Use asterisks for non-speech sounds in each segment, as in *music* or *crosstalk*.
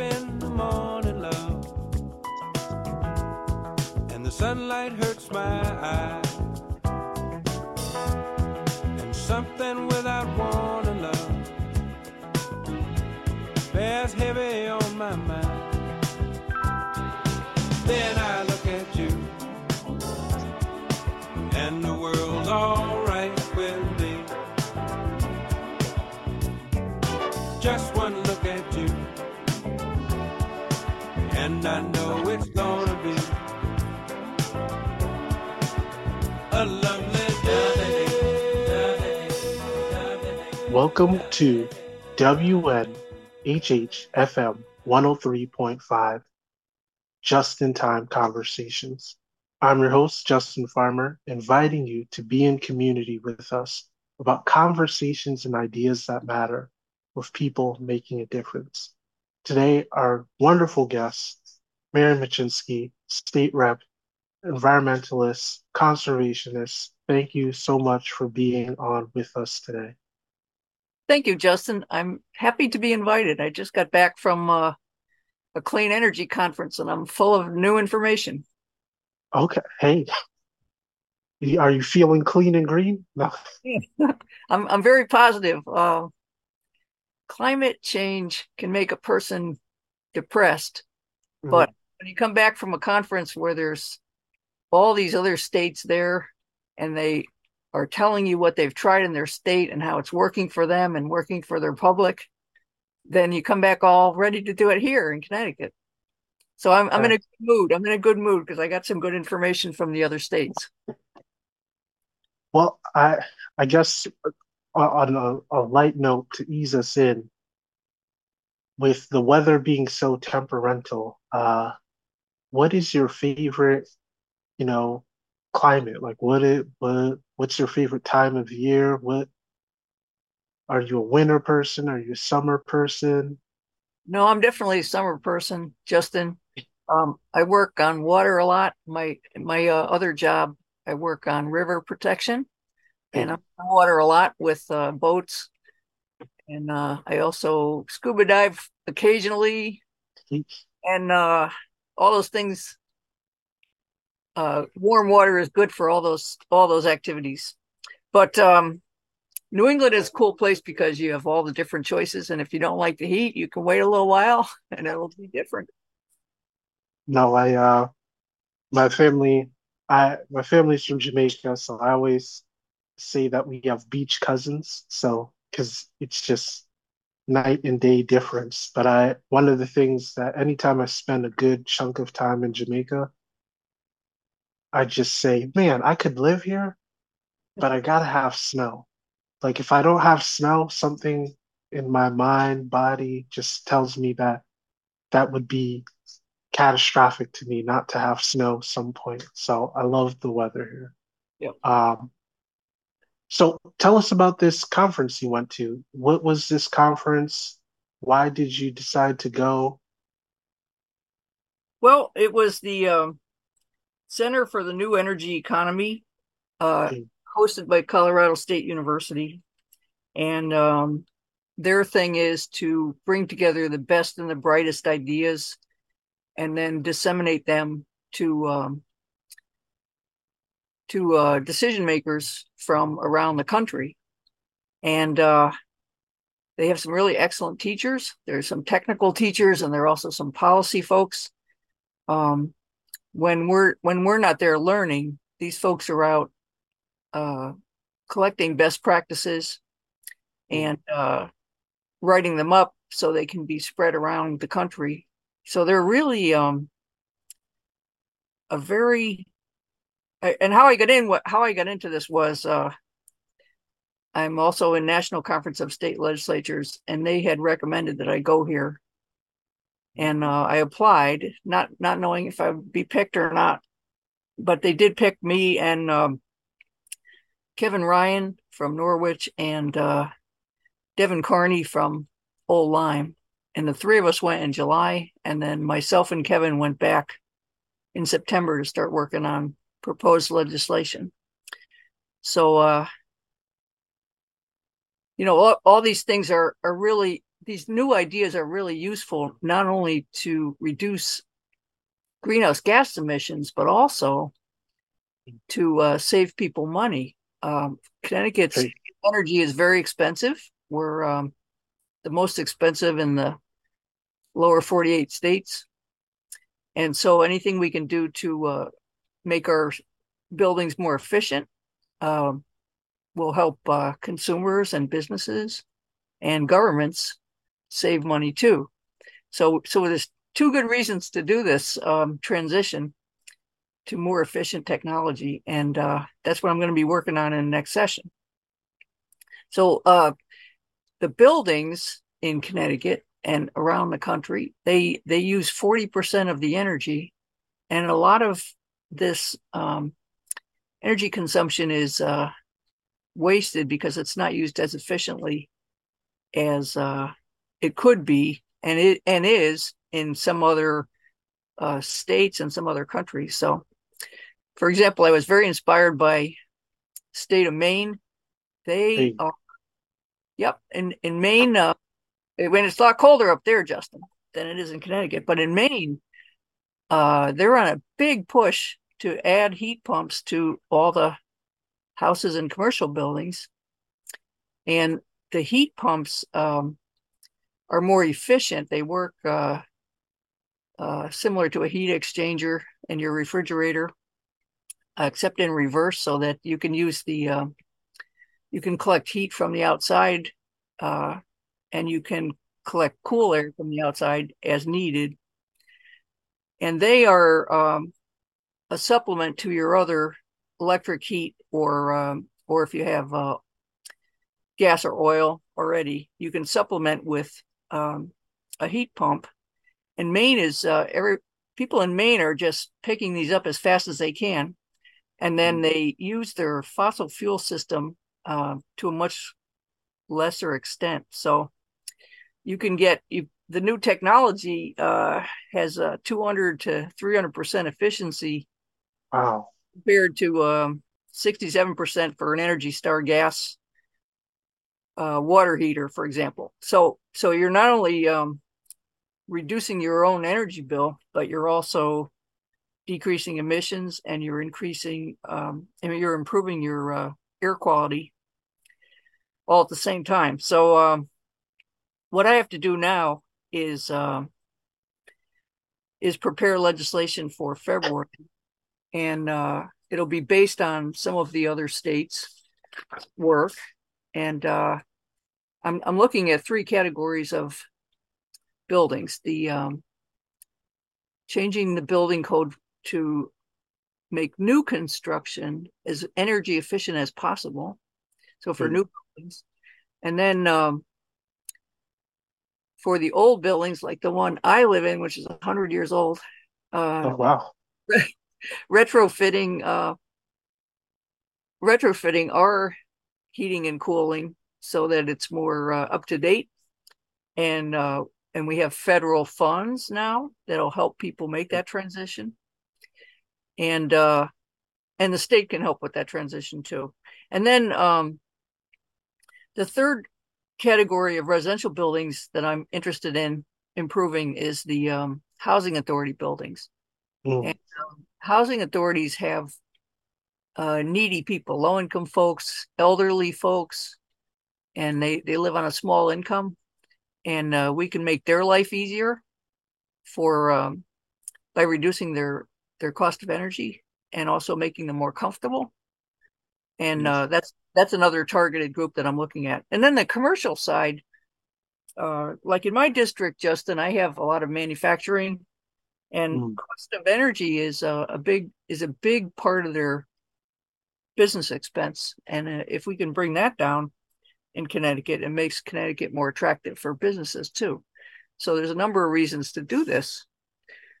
in the morning, love. And the sunlight hurts my eyes. Welcome to WNHHFM 103.5 Just in Time Conversations. I'm your host, Justin Farmer, inviting you to be in community with us about conversations and ideas that matter with people making a difference. Today, our wonderful guest, Mary Mushinsky, state rep, environmentalist, conservationist. Thank you so much for being on with us today. Thank you, Justin. I'm happy to be invited. I just got back from uh, a clean energy conference and I'm full of new information. Okay. Hey, are you feeling clean and green? No. *laughs* I'm I'm very positive. Uh, climate change can make a person depressed, Mhm. but when you come back from a conference where there's all these other states there and they are telling you what they've tried in their state and how it's working for them and working for their public, then you come back all ready to do it here in Connecticut. So I'm I'm in a good mood. I'm in a good mood because I got some good information from the other states. Well, I I guess uh, on a, a light note to ease us in, with the weather being so temperamental, uh, what is your favorite, you know, climate? Like what it what what's your favorite time of year? What are you a winter person? Are you a summer person? No, I'm definitely a summer person, Justin. Um, I work on water a lot. My my uh, other job, I work on river protection, and I'm on water a lot with uh, boats. And uh, I also scuba dive occasionally, and uh, all those things. Uh, warm water is good for all those all those activities, but um, New England is a cool place because you have all the different choices, and if you don't like the heat, you can wait a little while, *laughs* and it'll be different. No, I uh my family I my family's from Jamaica, so I always say that we have beach cousins. So because it's just night and day difference. But I one of the things that anytime I spend a good chunk of time in Jamaica, I just say, man, I could live here, but I gotta have snow. Like if I don't have snow, something in my mind, body just tells me that that would be catastrophic to me not to have snow some point. So I love the weather here. Yep. Um, so tell us about this conference you went to. What was this conference? Why did you decide to go? Well, it was the um, Center for the New Energy Economy, uh, hosted by Colorado State University, and um, their thing is to bring together the best and the brightest ideas, and then disseminate them to um, to uh, decision makers from around the country, and uh, they have some really excellent teachers. There's some technical teachers, and there are also some policy folks. Um, when we're when we're not there learning, these folks are out uh, collecting best practices and uh, writing them up so they can be spread around the country. So they're really um, a very and how I got in what how I got into this was uh, I'm also in National Conference of State Legislatures, and they had recommended that I go here, and uh, I applied, not not knowing if I would be picked or not, but they did pick me and um, Kevin Ryan from Norwich and uh, Devin Carney from Old Lyme, and the three of us went in July, and then myself and Kevin went back in September to start working on proposed legislation. So, uh, you know, all, all these things are are really these new ideas are really useful not only to reduce greenhouse gas emissions, but also to uh, save people money. Um, Connecticut's Right. energy is very expensive. We're um, the most expensive in the lower 48 states. And so anything we can do to uh, make our buildings more efficient um, will help uh, consumers and businesses and governments save money too. So, so there's two good reasons to do this um, transition to more efficient technology, and uh, that's what I'm going to be working on in the next session. So, uh, the buildings in Connecticut and around the country they they use 40% of the energy, and a lot of this um, energy consumption is uh, wasted because it's not used as efficiently as uh, it could be and it and is in some other uh, states and some other countries. So, for example, I was very inspired by state of Maine. They Hey. are, yep, in in Maine, uh, when it's a lot colder up there, Justin, than it is in Connecticut, but in Maine, uh, they're on a big push to add heat pumps to all the houses and commercial buildings, and the heat pumps um, are more efficient. They work uh, uh, similar to a heat exchanger in your refrigerator, except in reverse, so that you can use the uh, you can collect heat from the outside, uh, and you can collect cool air from the outside as needed. And they are um, a supplement to your other electric heat, or um, or if you have uh, gas or oil already, you can supplement with um, a heat pump. And Maine is uh, every people in Maine are just picking these up as fast as they can, and then they use their fossil fuel system uh, to a much lesser extent. So you can get you, the new technology uh, has a 200 to 300 percent efficiency Wow. compared to um, 67% for an Energy Star gas uh, water heater, for example. So, so you're not only um, reducing your own energy bill, but you're also decreasing emissions and you're increasing, um, mean, you're improving your uh, air quality all at the same time. So, um, what I have to do now is um, is prepare legislation for February and uh, it'll be based on some of the other states' work. And uh, I'm I'm looking at three categories of buildings: the um, changing the building code to make new construction as energy efficient as possible. So for Hmm. new buildings, and then um, for the old buildings like the one I live in, which is hundred years old. Uh, Oh wow. retrofitting uh retrofitting our heating and cooling so that it's more uh, up to date. And uh and we have federal funds now that'll help people make that transition. And uh and the state can help with that transition too. And then um the third category of residential buildings that i'm interested in improving is the um, housing authority buildings. Mm. and um, housing authorities have uh, needy people, low income folks, elderly folks, and they, they live on a small income. And uh, we can make their life easier for um, by reducing their their cost of energy and also making them more comfortable. And uh, that's that's another targeted group that I'm looking at. And then the commercial side, uh, like in my district, Justin, I have a lot of manufacturing and Mm. cost of energy is a, a big is a big part of their business expense and uh, if we can bring that down in Connecticut. It makes Connecticut more attractive for businesses too. So there's a number of reasons to do this.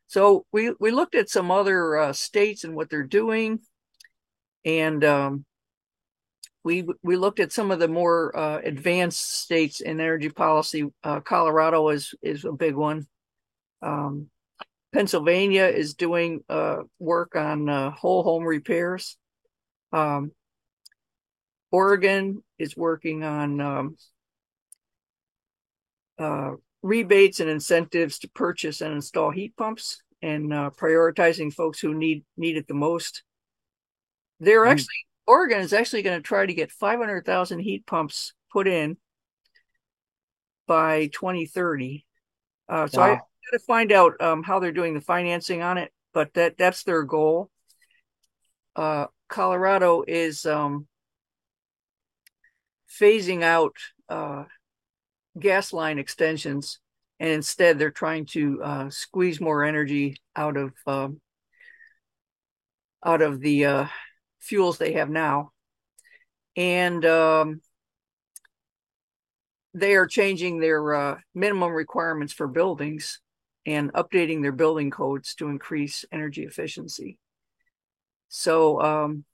So we we looked at some other uh, states and what they're doing. And um, we we looked at some of the more uh, advanced states in energy policy. Uh, Colorado is is a big one. Um, Pennsylvania is doing uh, work on uh, whole home repairs. Um, Oregon is working on um, uh, rebates and incentives to purchase and install heat pumps and uh, prioritizing folks who need need it the most. They're Mm. actually Oregon is actually going to try to get 500,000 heat pumps put in by 2030. Uh, so I got to find out um, how they're doing the financing on it, but that that's their goal. Uh, Colorado is um, phasing out uh, gas line extensions, and instead they're trying to uh, squeeze more energy out of um, out of the uh, fuels they have now, and um, they are changing their uh, minimum requirements for buildings and updating their building codes to increase energy efficiency. So um,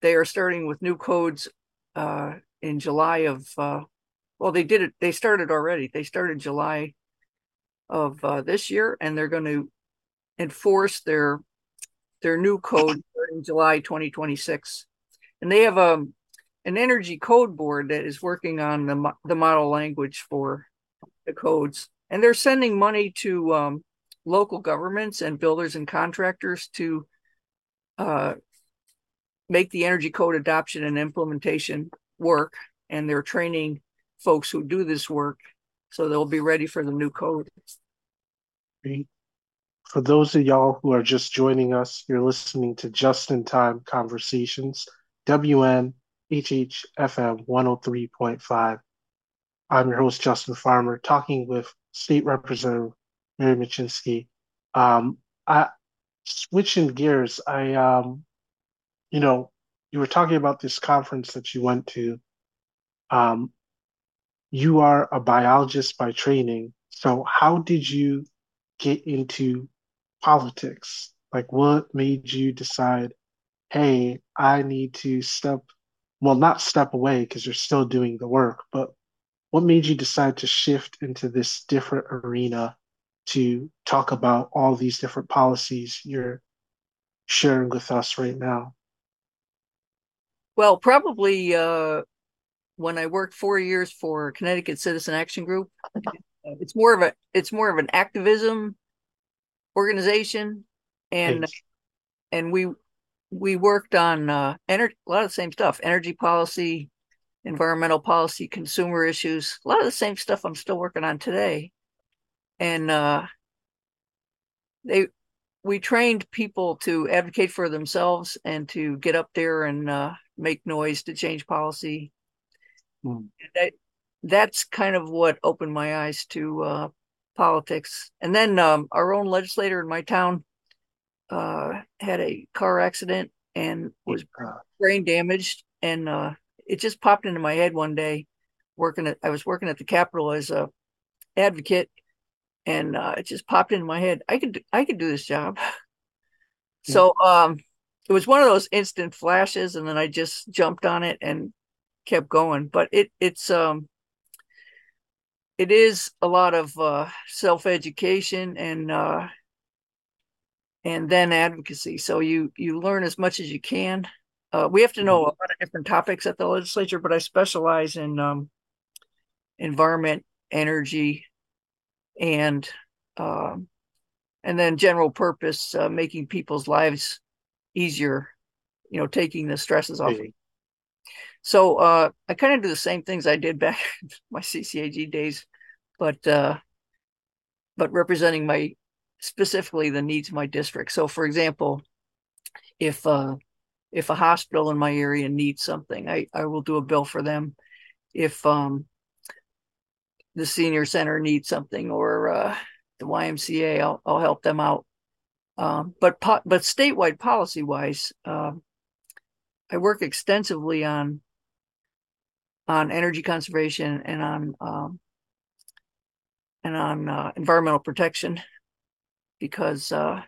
they are starting with new codes uh, in July of. Uh, well, they did it. They started already. They started July of uh, this year, and they're going to enforce their their new code starting July 2026. And they have um, an energy code board that is working on the the model language for the codes, and they're sending money to um, local governments and builders and contractors to uh, make the energy code adoption and implementation work. And they're training folks who do this work so they'll be ready for the new code. For those of y'all who are just joining us, you're listening to Just in Time Conversations, WN HHFM 103.5. I'm your host, Justin Farmer, talking with State Representative Mary Mushinsky. Um, I switching gears, I um, you know, you were talking about this conference that you went to. Um, you are a biologist by training, so how did you get into politics? Like, what made you decide, hey, I need to step, well, not step away because you're still doing the work, but what made you decide to shift into this different arena to talk about all these different policies you're sharing with us right now? Well, probably uh, when I worked four years for Connecticut Citizen Action Group, it's more of a it's more of an activism organization, and Thanks. and we we worked on uh, a lot of the same stuff: energy policy, environmental policy, consumer issues. A lot of the same stuff I'm still working on today, and uh, they we trained people to advocate for themselves and to get up there and uh, make noise to change policy. Hmm. That, that's kind of what opened my eyes to uh, politics. And then um, our own legislator in my town uh, had a car accident and was brain damaged, and uh, it just popped into my head one day. Working at, I was working at the Capitol as a advocate, and uh, it just popped into my head. I could, I could do this job. *laughs* So um, it was one of those instant flashes, and then I just jumped on it and kept going. But it, it's um, it is a lot of uh, self education and uh, and then advocacy. So you you learn as much as you can. Uh, we have to know a lot of different topics at the legislature, but I specialize in um, environment, energy, and um, and then general purpose, uh, making people's lives easier. You know, taking the stresses off. So uh, I kind of do the same things I did *laughs* back in my CCAG days, but uh, but representing my specifically the needs of my district. So, for example, if uh, if a hospital in my area needs something, I I will do a bill for them. If um, the senior center needs something or uh, the YMCA, I'll I'll help them out. Um, but po- but statewide policy wise, um, I work extensively on on energy conservation and on um, and on uh, environmental protection because uh,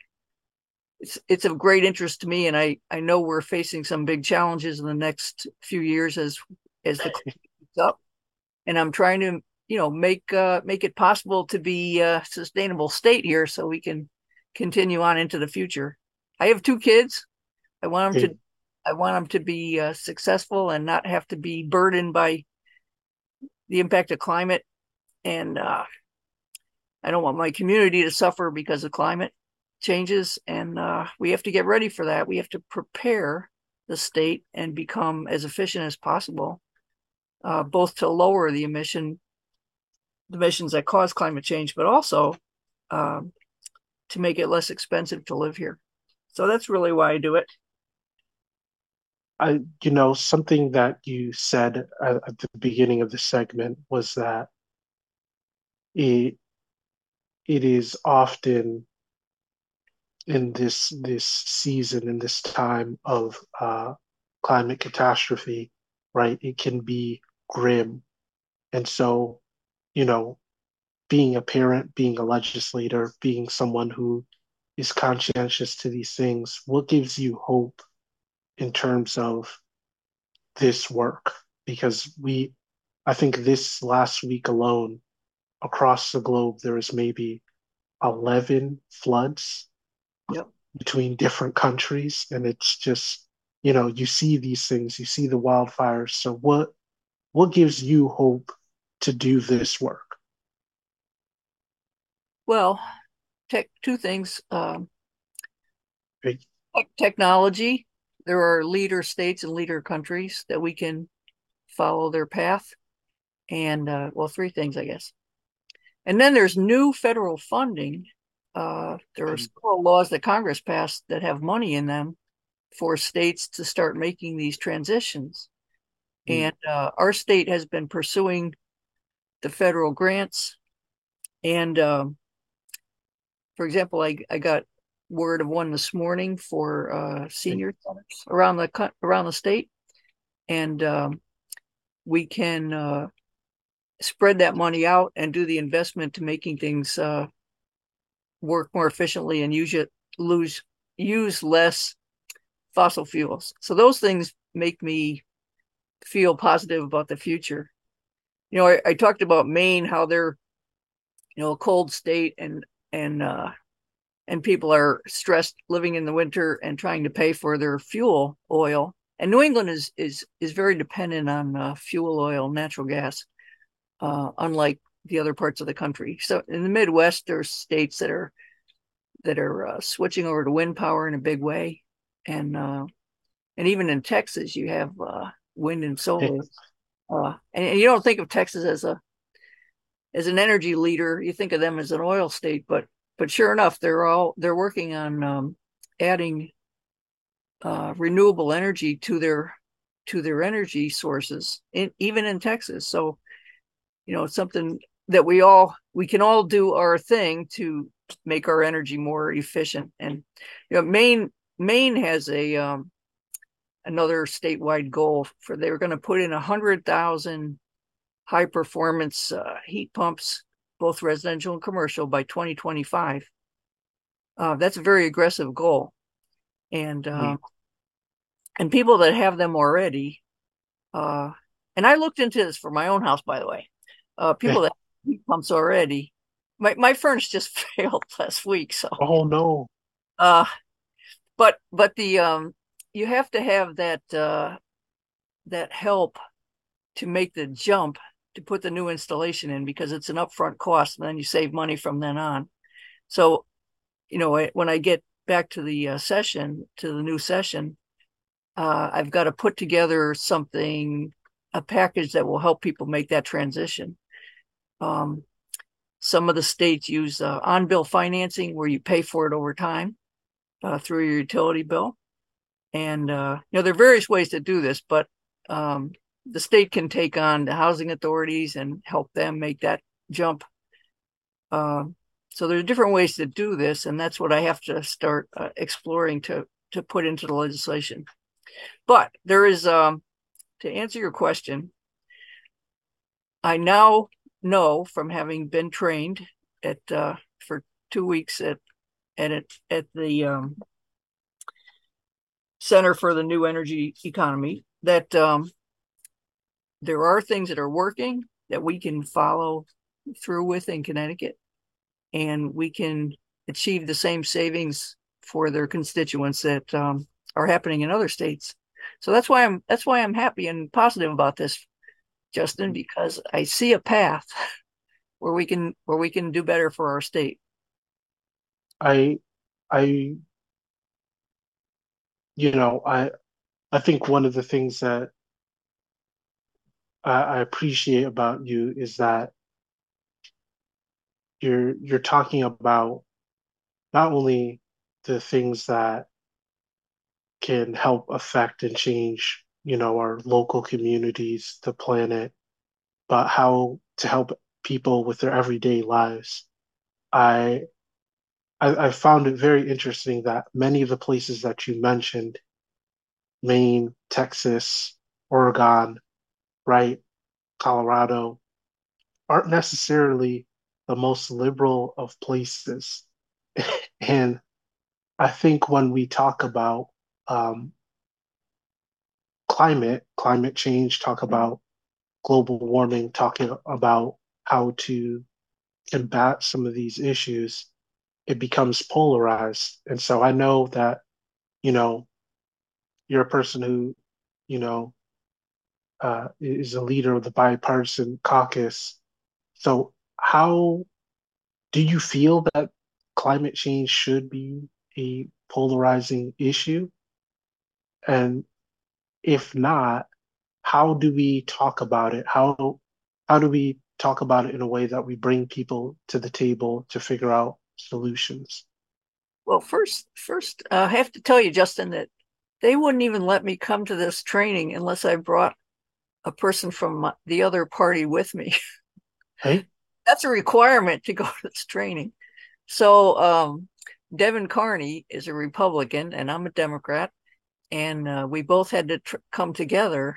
it's it's of great interest to me, and I I know we're facing some big challenges in the next few years as as the climate *laughs* heats up, and I'm trying to you know make uh, make it possible to be a sustainable state here so we can continue on into the future. I have two kids. I want them to I want them to be uh, successful and not have to be burdened by the impact of climate and uh, I don't want my community to suffer because of climate changes, and uh, we have to get ready for that. We have to prepare the state and become as efficient as possible, uh, both to lower the emission the emissions that cause climate change, but also um, to make it less expensive to live here. So that's really why I do it. I, you know, something that you said at, at the beginning of the segment was that it it is often in this this season in this time of uh, climate catastrophe, right? It can be grim, and so you know, being a parent, being a legislator, being someone who is conscientious to these things, what gives you hope in terms of this work? Because we, I think this last week alone, across the globe, there was maybe 11 floods yep. between different countries. And it's just, you know, you see these things, you see the wildfires. So what, what gives you hope to do this work? Well, tech, two things. Um, Great. technology. There are leader states and leader countries that we can follow their path. And, uh, well, three things, I guess. And then there's new federal funding. Uh, there are several laws that Congress passed that have money in them for states to start making these transitions. Mm. And uh, our state has been pursuing the federal grants. And um, for example, I, I got word of one this morning for uh, senior centers around the around the state, and um, we can uh, spread that money out and do the investment to making things uh, work more efficiently and use it lose use less fossil fuels. So those things make me feel positive about the future. You know, I, I, talked about Maine, how they're, you know, a cold state and and uh and people are stressed living in the winter and trying to pay for their fuel oil. And New England is is is very dependent on uh, fuel oil, natural gas, uh, unlike the other parts of the country. So in the Midwest, there's states that are that are uh, switching over to wind power in a big way, and uh, and even in Texas, you have uh, wind and solar. Uh, and you don't think of Texas as a as an energy leader. You think of them as an oil state, but but sure enough, they're all they're working on um, adding uh, renewable energy to their to their energy sources, in, even in Texas. So, you know, it's something that we all we can all do our thing to make our energy more efficient. And you know, Maine Maine has a um, another statewide goal for they were going to put in a hundred thousand high performance uh, heat pumps, both residential and commercial, by 2025. Uh, that's a very aggressive goal, and uh, and people that have them already, uh, and I looked into this for my own house, by the way. Uh, people that have heat pumps already. My my furnace just *laughs* failed last week, so oh no. Uh, but but the um you have to have that uh, that help to make the jump to put the new installation in because it's an upfront cost and then you save money from then on. So you know when i get back to the uh, session to the new session uh, i've got to put together something a package that will help people make that transition. Um, some of the states use uh, on bill financing where you pay for it over time uh, through your utility bill. And uh, you know there are various ways to do this, but um, the state can take on the housing authorities and help them make that jump. Uh, so there are different ways to do this, and that's what I have to start uh, exploring to to put into the legislation. But there is, um, to answer your question, I now know from having been trained at uh, for two weeks at at at the um, Center for the New Energy Economy that um, there are things that are working that we can follow through with in Connecticut, and we can achieve the same savings for their constituents that um, are happening in other states. So that's why I'm that's why I'm happy and positive about this, Justin, because I see a path *laughs* where we can where we can do better for our state. I I you know, I I think one of the things that I, I appreciate about you is that you're you're talking about not only the things that can help affect and change, you know, our local communities, the planet, but how to help people with their everyday lives. I I, I found it very interesting that many of the places that you mentioned, Maine, Texas, Oregon, right, Colorado, aren't necessarily the most liberal of places. *laughs* and I think when we talk about um, climate, climate change, talk about global warming, talking about how to combat some of these issues, it becomes polarized. And so I know that, you know, you're a person who, you know, uh, is a leader of the bipartisan caucus. So how do you feel that climate change should be a polarizing issue? And if not, how do we talk about it? How how do we talk about it in a way that we bring people to the table to figure out solutions? Well, first, first, uh, I have to tell you, Justin, that they wouldn't even let me come to this training unless I brought a person from the other party with me. *laughs* Hey, that's a requirement to go *laughs* to this training. So, um, Devin Carney is a Republican, and I'm a Democrat, and uh, we both had to tr- come together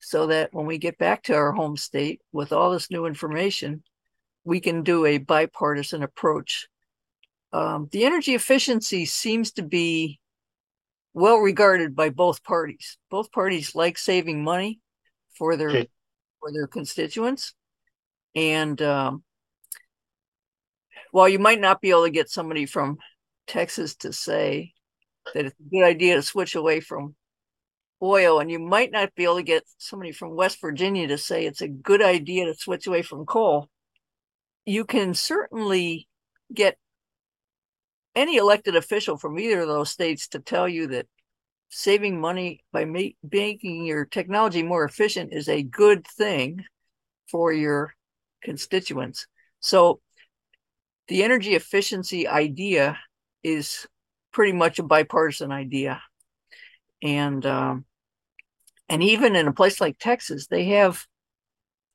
so that when we get back to our home state with all this new information, we can do a bipartisan approach. Um, the energy efficiency seems to be well regarded by both parties. Both parties like saving money for their okay. for their constituents, and um, while you might not be able to get somebody from Texas to say that it's a good idea to switch away from oil, and you might not be able to get somebody from West Virginia to say it's a good idea to switch away from coal you can certainly get any elected official from either of those states to tell you that saving money by ma- making your technology more efficient is a good thing for your constituents. So the energy efficiency idea is pretty much a bipartisan idea. And um, and even in a place like Texas, they have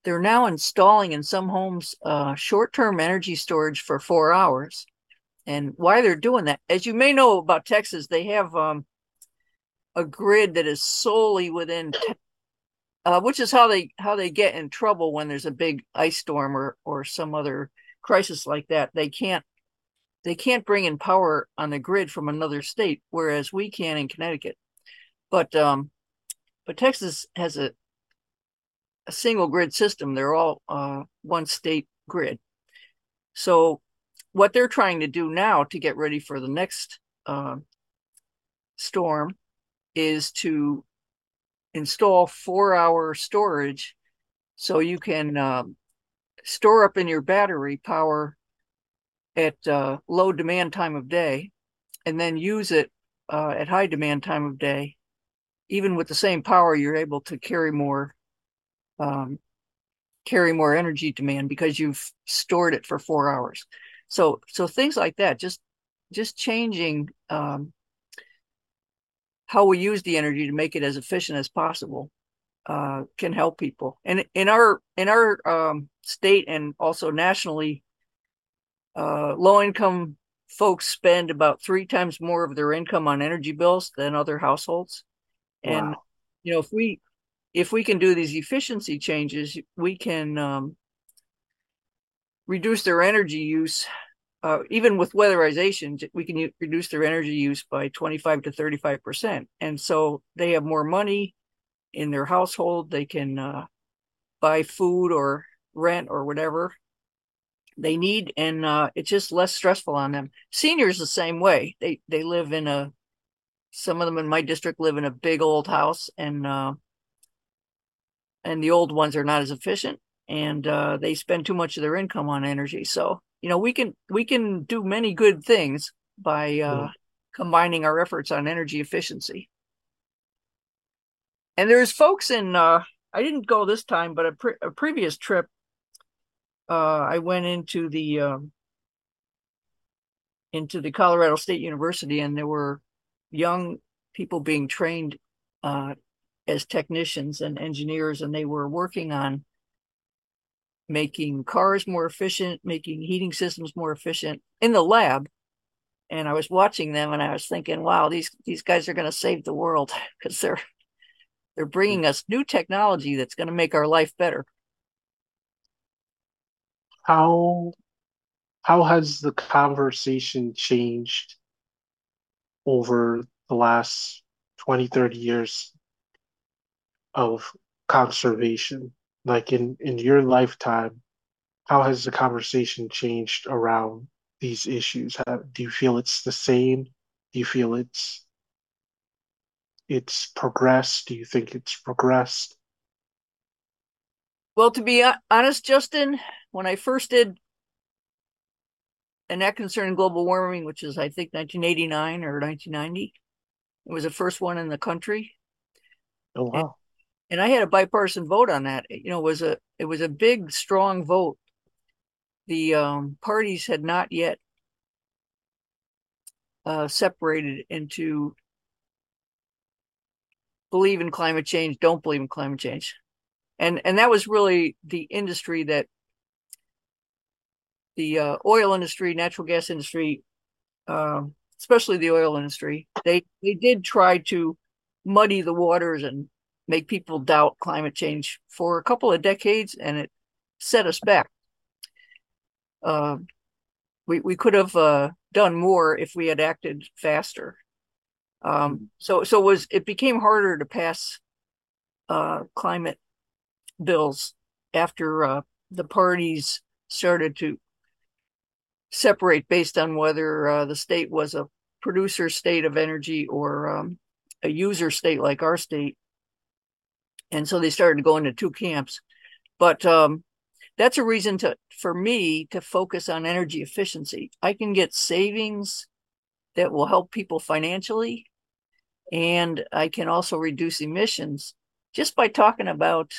they're now installing in some homes uh, short-term energy storage for four hours. And why they're doing that, as you may know about Texas, they have um, a grid that is solely within, uh, which is how they how they get in trouble when there's a big ice storm or or some other crisis like that. They can't they can't bring in power on the grid from another state, whereas we can in Connecticut. But um, but Texas has a a single grid system. They're all uh, one state grid. So what they're trying to do now to get ready for the next uh, storm is to install four hour storage so you can um, store up in your battery power at uh, low demand time of day and then use it uh, at high demand time of day even with the same power you're able to carry more um, carry more energy demand because you've stored it for four hours. So so things like that, just just changing um, how we use the energy to make it as efficient as possible uh, can help people. And in our in our um, state and also nationally, uh, low income folks spend about three times more of their income on energy bills than other households. And Wow. you know, if we if we can do these efficiency changes, we can um, reduce their energy use. Uh, even with weatherization, we can u- reduce their energy use by 25 to 35 percent, and so they have more money in their household. They can uh, buy food or rent or whatever they need, and uh, it's just less stressful on them. Seniors the same way. They they live in a some of them in my district live in a big old house, and uh, and the old ones are not as efficient and uh, they spend too much of their income on energy. So you know we can we can do many good things by uh, mm. combining our efforts on energy efficiency. And there's folks in uh, I didn't go this time, but a, pre- a previous trip uh, I went into the um, into the Colorado State University, and there were young people being trained uh, as technicians and engineers, and they were working on making cars more efficient, making heating systems more efficient in the lab. And I was watching them, and I was thinking, "Wow, these these guys are going to save the world *laughs* because they're they're bringing us new technology that's going to make our life better." How how has the conversation changed over the last 20 30 years of conservation like in in your lifetime how has the conversation changed around these issues how, do you feel it's the same do you feel it's it's progressed do you think it's progressed well to be honest justin when i first did and that concerned global warming, which is I think 1989 or 1990. It was the first one in the country. Oh wow! And, I had a bipartisan vote on that. You know, it was a it was a big, strong vote. The um, parties had not yet uh, separated into believe in climate change, don't believe in climate change, and and that was really the industry that the uh, oil industry, natural gas industry, um, especially the oil industry, they they did try to muddy the waters and make people doubt climate change for a couple of decades, and it set us back. Uh, we we could have uh, done more if we had acted faster. Um, so so it was it became harder to pass uh, climate bills after uh, the parties started to separate based on whether uh, the state was a producer state of energy or um, a user state like our state. And so they started to go into two camps. But um, that's a reason to for me to focus on energy efficiency. I can get savings that will help people financially, and I can also reduce emissions just by talking about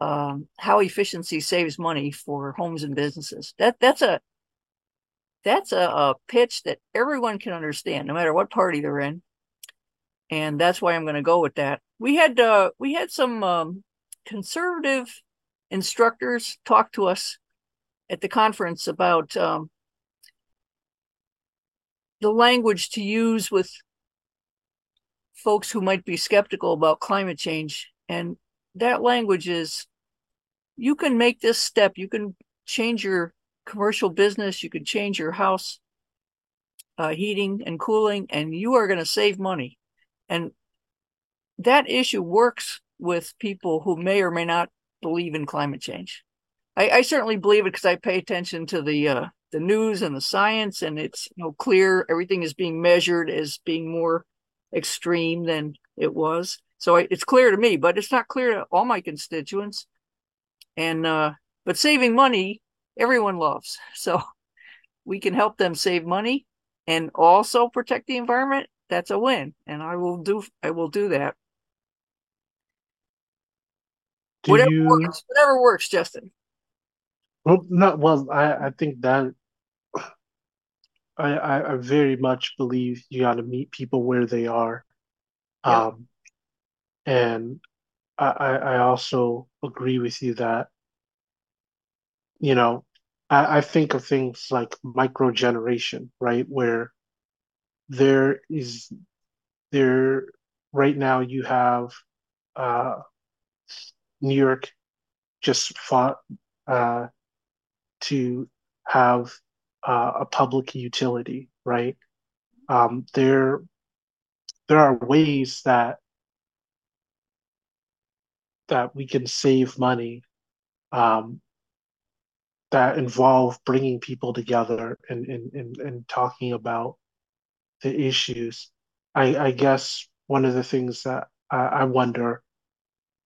um, how efficiency saves money for homes and businesses. That that's a that's a, a pitch that everyone can understand, no matter what party they're in. And that's why I'm going to go with that. We had uh, we had some um, conservative instructors talk to us at the conference about um, the language to use with folks who might be skeptical about climate change. And that language is you can make this step, you can change your commercial business, you can change your house uh, heating and cooling, and you are going to save money. And that issue works with people who may or may not believe in climate change. I, I certainly believe it because I pay attention to the uh, the news and the science, and it's you know clear everything is being measured as being more extreme than it was. So it's clear to me, but it's not clear to all my constituents. And uh, but saving money everyone loves. *laughs* So we can help them save money and also protect the environment. That's a win, and I will do. I will do that. Do whatever you... works. Whatever works, Justin. Well, not well. I I think that I I, I very much believe you got to meet people where they are, um, and I I also agree with you that you know I, I think of things like micro generation, right? Where there is there right now you have uh, New York just fought uh, to have uh, a public utility, right? Um, there there are ways that that we can save money um, that involve bringing people together and, and, and, and talking about the issues. I, I guess one of the things that I, I wonder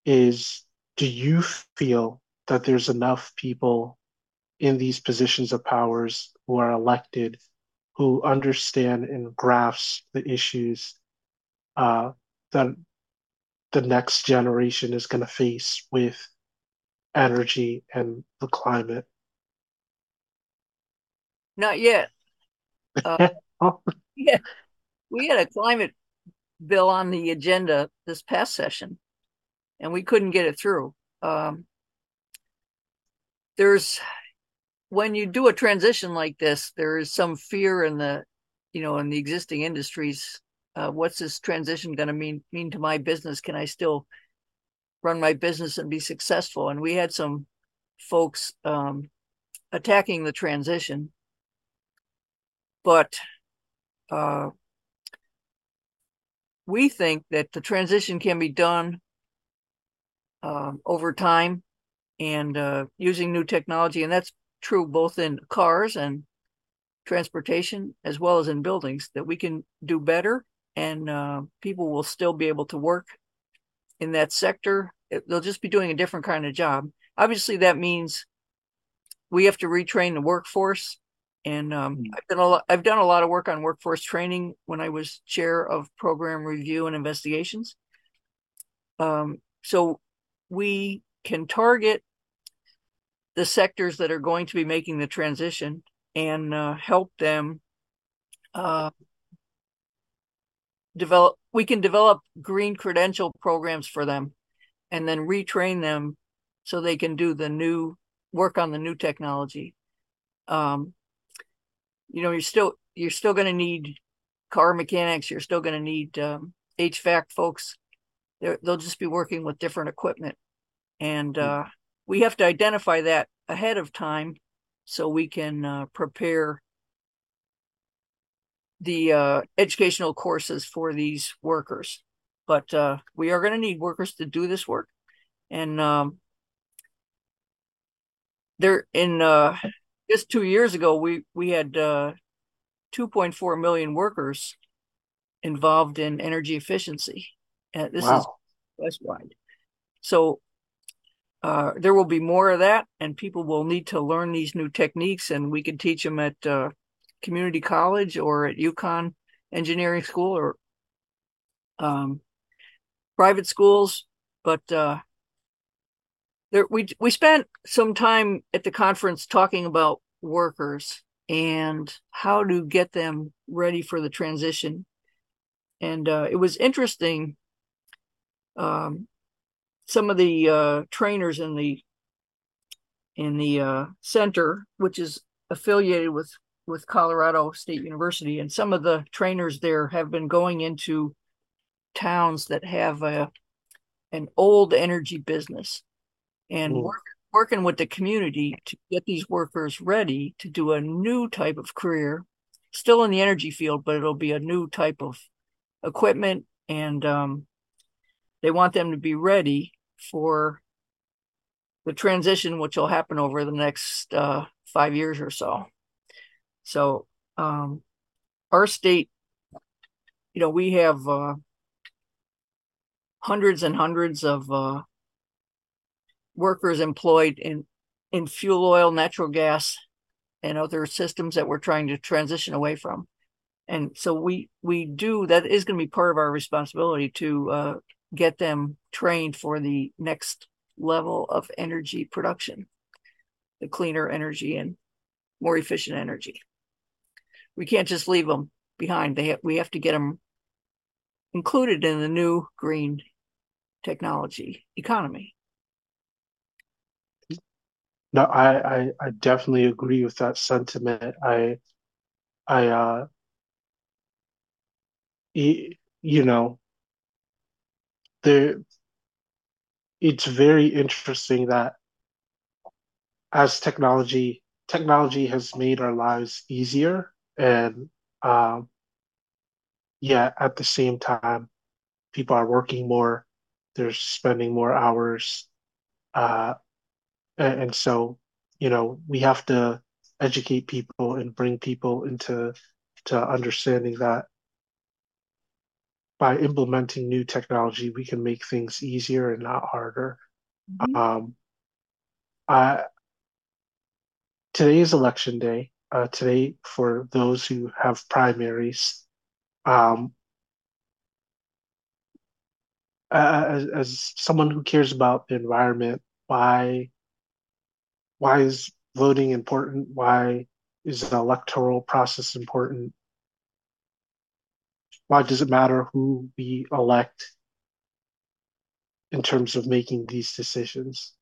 is do you feel that there's enough people in these positions of powers who are elected who understand and grasp the issues uh, that the next generation is going to face with energy and the climate. Not yet. *laughs* Uh, *laughs* yeah, we had a climate bill on the agenda this past session, and we couldn't get it through. Um, there's when you do a transition like this, there is some fear in the, you know, in the existing industries. Uh, what's this transition going to mean mean to my business? Can I still run my business and be successful? And we had some folks um, attacking the transition, but uh, we think that the transition can be done um, over time and uh, using new technology, and that's true both in cars and transportation as well as in buildings. That we can do better, and uh, people will still be able to work in that sector. They'll just be doing a different kind of job. Obviously, that means we have to retrain the workforce and um, mm. I've done a lot. I've done a lot of work on workforce training when I was chair of program review and investigations. Um, so we can target the sectors that are going to be making the transition and uh, help them uh, develop. We can develop green credential programs for them, and then retrain them so they can do the new work on the new technology. Um, you know you're still you're still going to need car mechanics you're still going to need um, hvac folks. They will just be working with different equipment. And hmm. uh, we have to identify that ahead of time so we can uh, prepare the uh, educational courses for these workers. But uh, we are going to need workers to do this work. And um, they're in uh, just two years ago, we we had uh, 2.4 million workers involved in energy efficiency. Uh, this wow. is Westwide. So uh, there will be more of that, and people will need to learn these new techniques, and we can teach them at uh, community college or at UConn Engineering School or um, private schools. But uh, there we we spent some time at the conference talking about workers and how to get them ready for the transition. And uh, it was interesting um, some of the uh, trainers in the in the uh, center which is affiliated with with colorado state university and some of the trainers there have been going into towns that have a an old energy business and mm. work, working with the community to get these workers ready to do a new type of career, still in the energy field, but it'll be a new type of equipment. And um, they want them to be ready for the transition, which will happen over the next uh, five years or so. So, um, our state, you know, we have uh, hundreds and hundreds of uh, workers employed in in fuel oil, natural gas, and other systems that we're trying to transition away from. And so we we do that is going to be part of our responsibility to uh, get them trained for the next level of energy production, the cleaner energy and more efficient energy. We can't just leave them behind. They have, we have to get them included in the new green technology economy. No, I, I, I definitely agree with that sentiment. I, I, uh, you, you know, there, it's very interesting that as technology, technology has made our lives easier, and um, yeah, at the same time, people are working more, they're spending more hours, uh, and, and so you know we have to educate people and bring people into to understanding that by implementing new technology we can make things easier and not harder mm-hmm. um, uh, today is election day. Uh, today, for those who have primaries, um, as, as someone who cares about the environment, why why is voting important? Why is the electoral process important? Why does it matter who we elect in terms of making these decisions?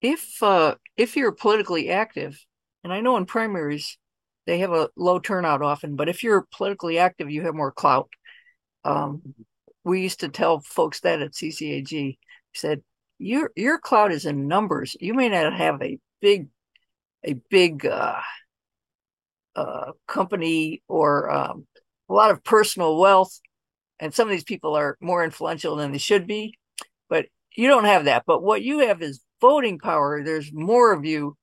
If uh, if you're politically active, and I know in primaries they have a low turnout often, but if you're politically active, you have more clout. Um, we used to tell folks that at CCAG. said your your clout is in numbers. You may not have a big a big uh, uh, company or um, a lot of personal wealth, and some of these people are more influential than they should be. But you don't have that. But what you have is voting power. There's more of you,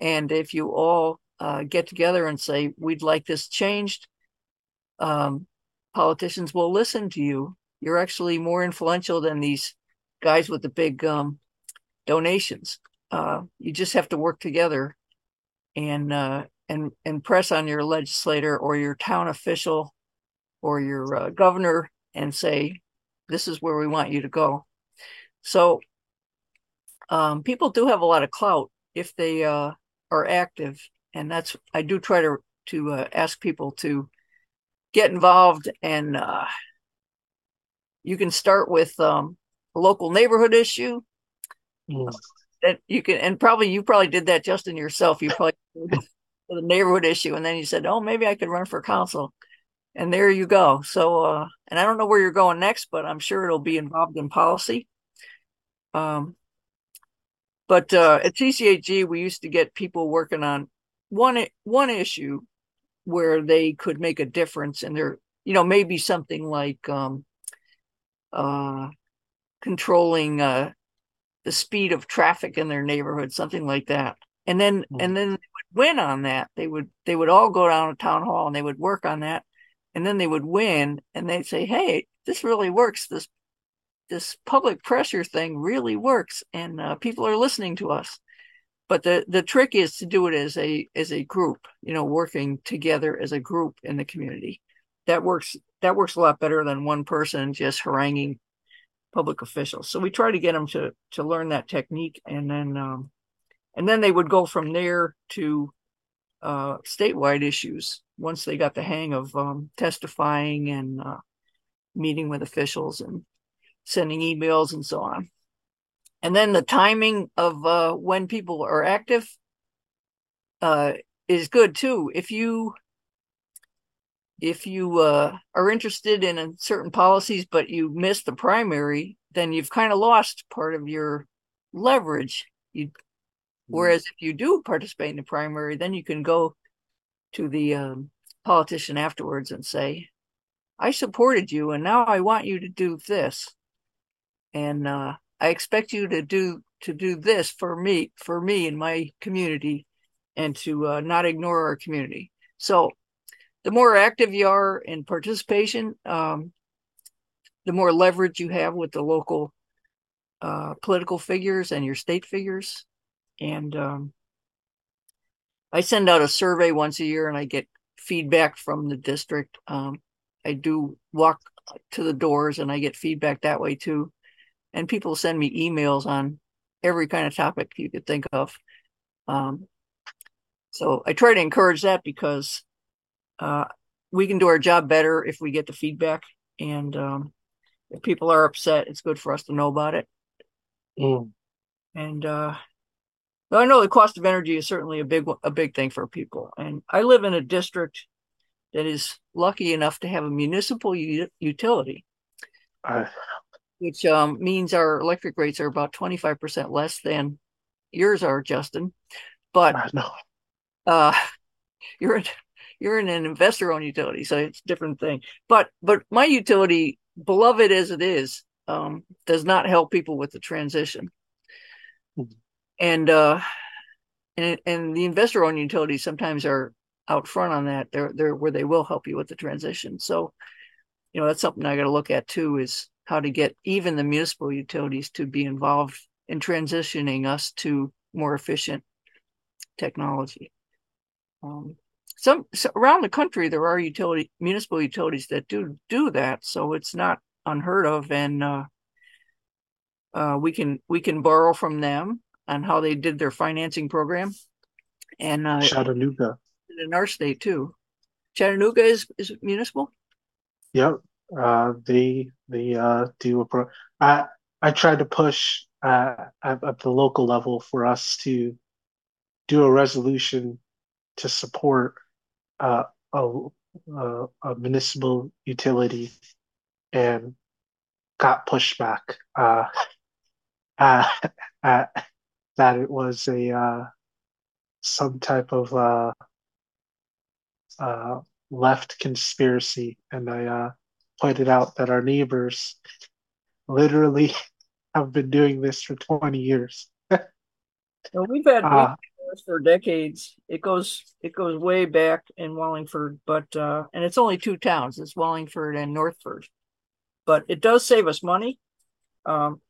and if you all uh, get together and say we'd like this changed, um, politicians will listen to you. You're actually more influential than these guys with the big um, donations. Uh, you just have to work together and uh, and and press on your legislator or your town official or your uh, governor and say, "This is where we want you to go." So um, people do have a lot of clout if they uh, are active, and that's I do try to to uh, ask people to get involved and uh, you can start with um, local neighborhood issue. Mm. that you can and probably you probably did that just in yourself. You probably *laughs* the neighborhood issue and then you said oh maybe i could run for council. And there you go. So uh, and i don't know where you're going next but i'm sure it'll be involved in policy. Um, but uh, at CCAG, we used to get people working on one one issue where they could make a difference in their, you know, maybe something like um, uh, controlling uh, the speed of traffic in their neighborhood, something like that. And then mm-hmm. and then they would win on that. They would they would all go down to town hall and they would work on that, and then they would win and they'd say, "Hey, this really works. This this public pressure thing really works, and uh, people are listening to us." But the the trick is to do it as a as a group, you know, working together as a group in the community. That works that works a lot better than one person just haranguing public officials. So we try to get them to to learn that technique, and then um, and then they would go from there to uh, statewide issues once they got the hang of um, testifying and uh, meeting with officials and sending emails and so on. And then the timing of uh, when people are active uh, is good too. If you if you uh, are interested in certain policies but you miss the primary, then you've kind of lost part of your leverage. You, mm-hmm. whereas if you do participate in the primary, then you can go to the um, politician afterwards and say, "I supported you, and now I want you to do this, and uh, I expect you to do to do this for me, for me and my community, and to uh, not ignore our community." So the more active you are in participation, um, the more leverage you have with the local uh, political figures and your state figures. And um, I send out a survey once a year and I get feedback from the district. Um, I do walk to the doors and I get feedback that way too. And people send me emails on every kind of topic you could think of. Um, so I try to encourage that because uh, we can do our job better if we get the feedback. And um, if people are upset, it's good for us to know about it. Mm. And uh, I know the cost of energy is certainly a big a big thing for people. And I live in a district that is lucky enough to have a municipal u- utility, uh, which um, means our electric rates are about twenty five percent less than yours are, Justin. But uh, *laughs* you're you're in an investor owned utility, so it's a different thing. But but my utility, beloved as it is, um, does not help people with the transition. Mm-hmm. And uh and and the investor owned utilities sometimes are out front on that. They're they're where they will help you with the transition. So, you know, that's something I got to look at too is how to get even the municipal utilities to be involved in transitioning us to more efficient technology. Um, some so around the country there are utility municipal utilities that do do that, so it's not unheard of, and uh, uh, we can we can borrow from them on how they did their financing program, and uh, Chattanooga. in our state too. Chattanooga is is municipal. Yep. Uh, they they uh do a pro. I I tried to push uh at, at the local level for us to do a resolution to support uh a a, a municipal utility and got pushback uh, *laughs* uh, uh that it was a uh some type of uh uh left conspiracy and I uh pointed out that our neighbors literally *laughs* have been doing this for 20 years. *laughs* Well, we've had Uh, for decades. It goes it goes way back in Wallingford, but uh, and it's only two towns. It's Wallingford and Northford, but it does save us money. Um,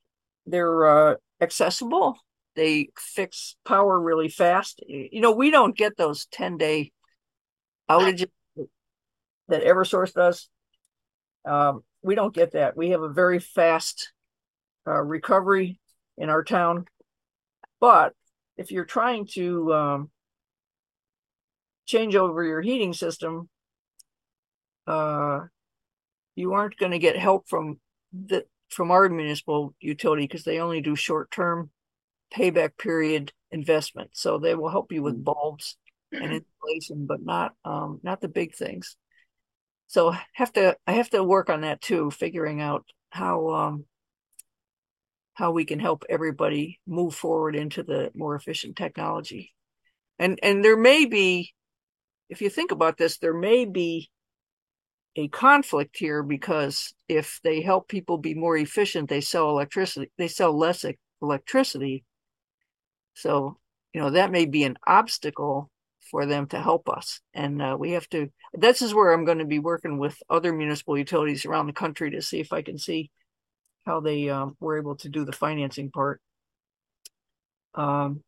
they're uh, accessible. They fix power really fast. You know, we don't get those ten day outages that EverSource does. Um, we don't get that. We have a very fast uh, recovery in our town. But if you're trying to um, change over your heating system, uh, you aren't going to get help from the from our municipal utility because they only do short term payback period investment. So they will help you with bulbs and *clears throat* insulation, but not um, not the big things. So have to I have to work on that too, figuring out how um, how we can help everybody move forward into the more efficient technology. And and there may be, if you think about this, there may be a conflict here because if they help people be more efficient, they sell electricity, they sell less electricity. So, you know, that may be an obstacle for them to help us. And uh, we have to, this is where I'm going to be working with other municipal utilities around the country to see if I can see how they um, were able to do the financing part. Um,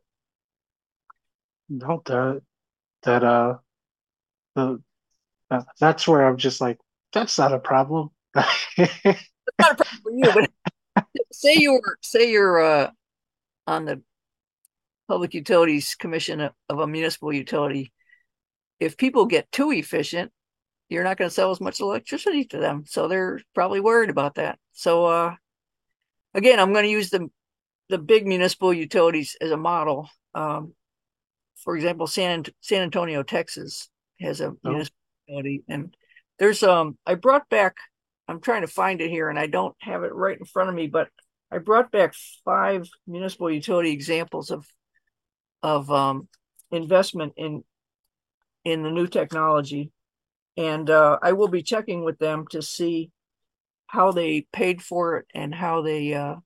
no, that that uh the uh, that's where I'm just like, that's not a problem. not a problem for you, but *laughs* say you're say you're uh, on the Public Utilities Commission of, of a municipal utility. If people get too efficient, you're not going to sell as much electricity to them, so they're probably worried about that. So, uh, again, I'm going to use the the big municipal utilities as a model. Um, for example, San San Antonio, Texas, has a Oh. municipality, and there's um. I brought back. I'm trying to find it here, and I don't have it right in front of me, but I brought back five municipal utility examples of of um, investment in in the new technology, and uh, I will be checking with them to see how they paid for it and how they uh,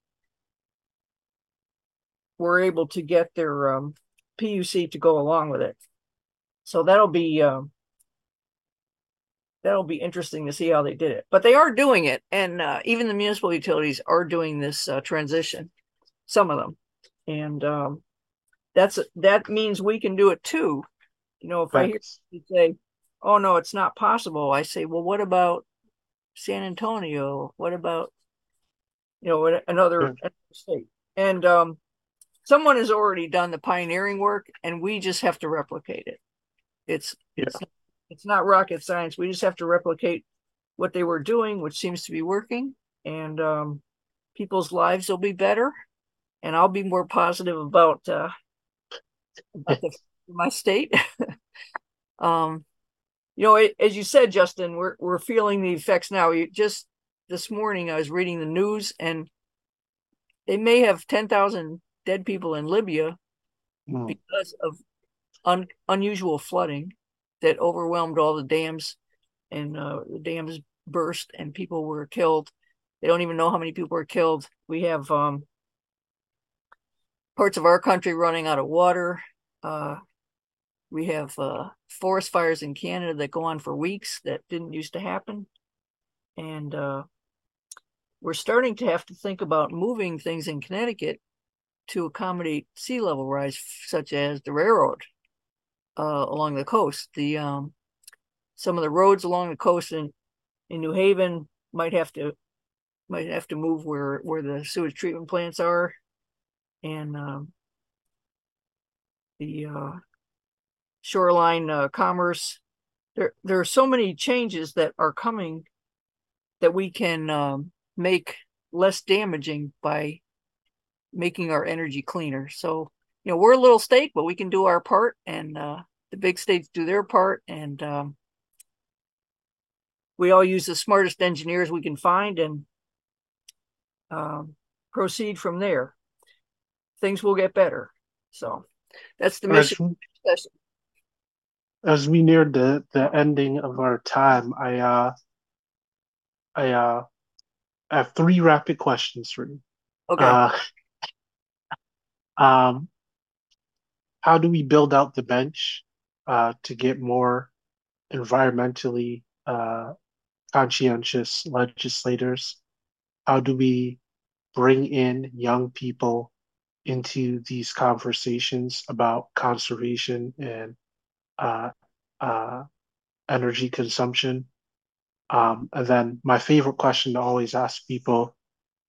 were able to get their um, PUC to go along with it. So that'll be um, that'll be interesting to see how they did it. But they are doing it, and uh, even the municipal utilities are doing this uh, transition. Some of them, and um, that's that means we can do it too. You know, if I hear you say, "Oh no, it's not possible," I say, "Well, what about San Antonio? What about you know another, Yeah. another state?" And um, someone has already done the pioneering work, and we just have to replicate it. It's it's it's not rocket science. We just have to replicate what they were doing, which seems to be working, and um, people's lives will be better, and I'll be more positive about uh, about the, my state. *laughs* um, you know, it, as you said, Justin, we're we're feeling the effects now. You just this morning, I was reading the news, and they may have ten thousand dead people in Libya Mm. because of un- unusual flooding that overwhelmed all the dams and uh, the dams burst and people were killed. They don't even know how many people were killed. We have um, parts of our country running out of water. Uh, we have uh, forest fires in Canada that go on for weeks that didn't used to happen. And uh, we're starting to have to think about moving things in Connecticut to accommodate sea level rise, such as the railroad uh, along the coast. The um, some of the roads along the coast in in New Haven might have to might have to move where where the sewage treatment plants are, and um, the uh, shoreline uh, commerce. There there are so many changes that are coming that we can um, make less damaging by making our energy cleaner. So you know we're a little state, but we can do our part, and uh, the big states do their part, and um, we all use the smartest engineers we can find and um, proceed from there. Things will get better. So that's the mission. As, we near the, the ending of our time, I uh I uh I have three rapid questions for you. Okay. Uh, um, how do we build out the bench uh, to get more environmentally uh, conscientious legislators? How do we bring in young people into these conversations about conservation and uh, uh, energy consumption? Um, and then my favorite question to always ask people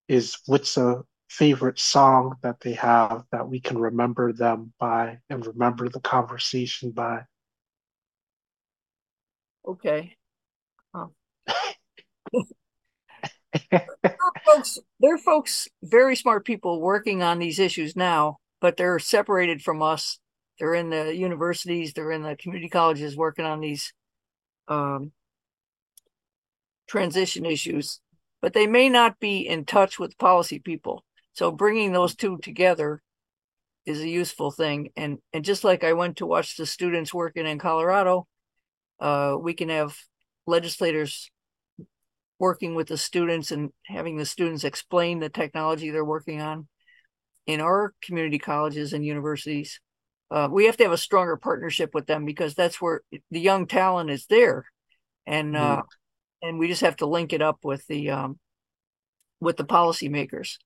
is what's a favorite song that they have that we can remember them by and remember the conversation by? Okay. *laughs* there are folks, there are folks, very smart people working on these issues now, but they're separated from us. They're in the universities, they're in the community colleges working on these um, transition issues, but they may not be in touch with policy people. So bringing those two together is a useful thing. And and just like I went to watch the students working in Colorado, uh, we can have legislators working with the students and having the students explain the technology they're working on in our community colleges and universities. Uh, we have to have a stronger partnership with them because that's where the young talent is there, and uh, mm. and we just have to link it up with the um, with the policymakers.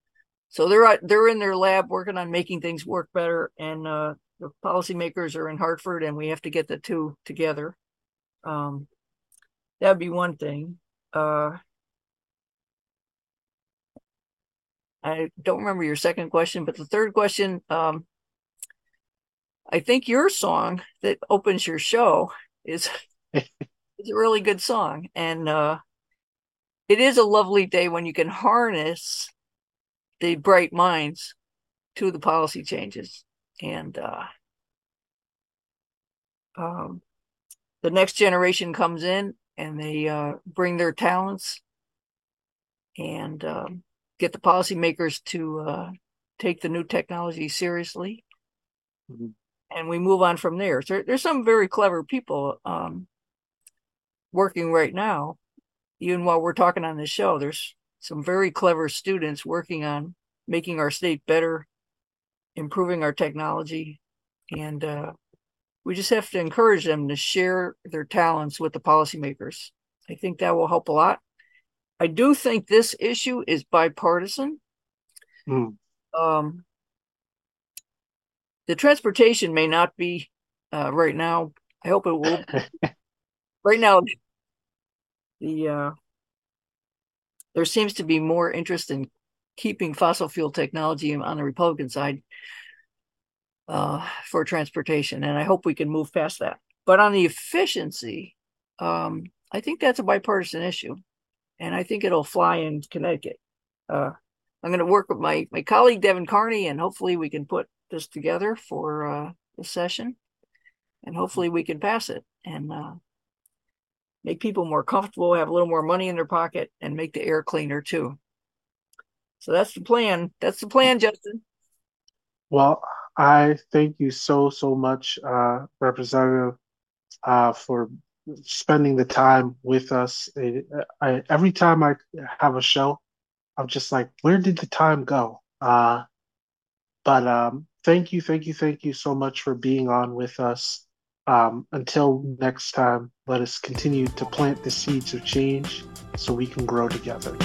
So they're they're in their lab working on making things work better, and uh, the policymakers are in Hartford, and we have to get the two together. Um, that'd be one thing uh, I don't remember your second question, but the third question, um, I think your song that opens your show is *laughs* is a really good song, and uh, it is a lovely day when you can harness the bright minds to the policy changes, and uh, um, the next generation comes in and they uh, bring their talents and um, get the policymakers to uh, take the new technology seriously. Mm-hmm. And we move on from there. So there's some very clever people um, working right now. Even while we're talking on this show, there's some very clever students working on making our state better, improving our technology, and uh, we just have to encourage them to share their talents with the policymakers. I think that will help a lot. I do think this issue is bipartisan. Mm. Um, the transportation may not be uh, right now. I hope it will. *laughs* right now, the uh, there seems to be more interest in keeping fossil fuel technology on the Republican side uh, for transportation. And I hope we can move past that. But on the efficiency, um, I think that's a bipartisan issue. And I think it'll fly in Connecticut. Uh, I'm going to work with my, my colleague, Devin Carney, and hopefully we can put this together for uh, the session. And hopefully we can pass it and uh, make people more comfortable, have a little more money in their pocket, and make the air cleaner too. So that's the plan. That's the plan, Justin. Well, I thank you so, so much, uh, Representative, uh, for spending the time with us. I, every time I have a show, I'm just like, where did the time go? Uh, but um, thank you, thank you, thank you so much for being on with us. Um, until next time, let us continue to plant the seeds of change so we can grow together.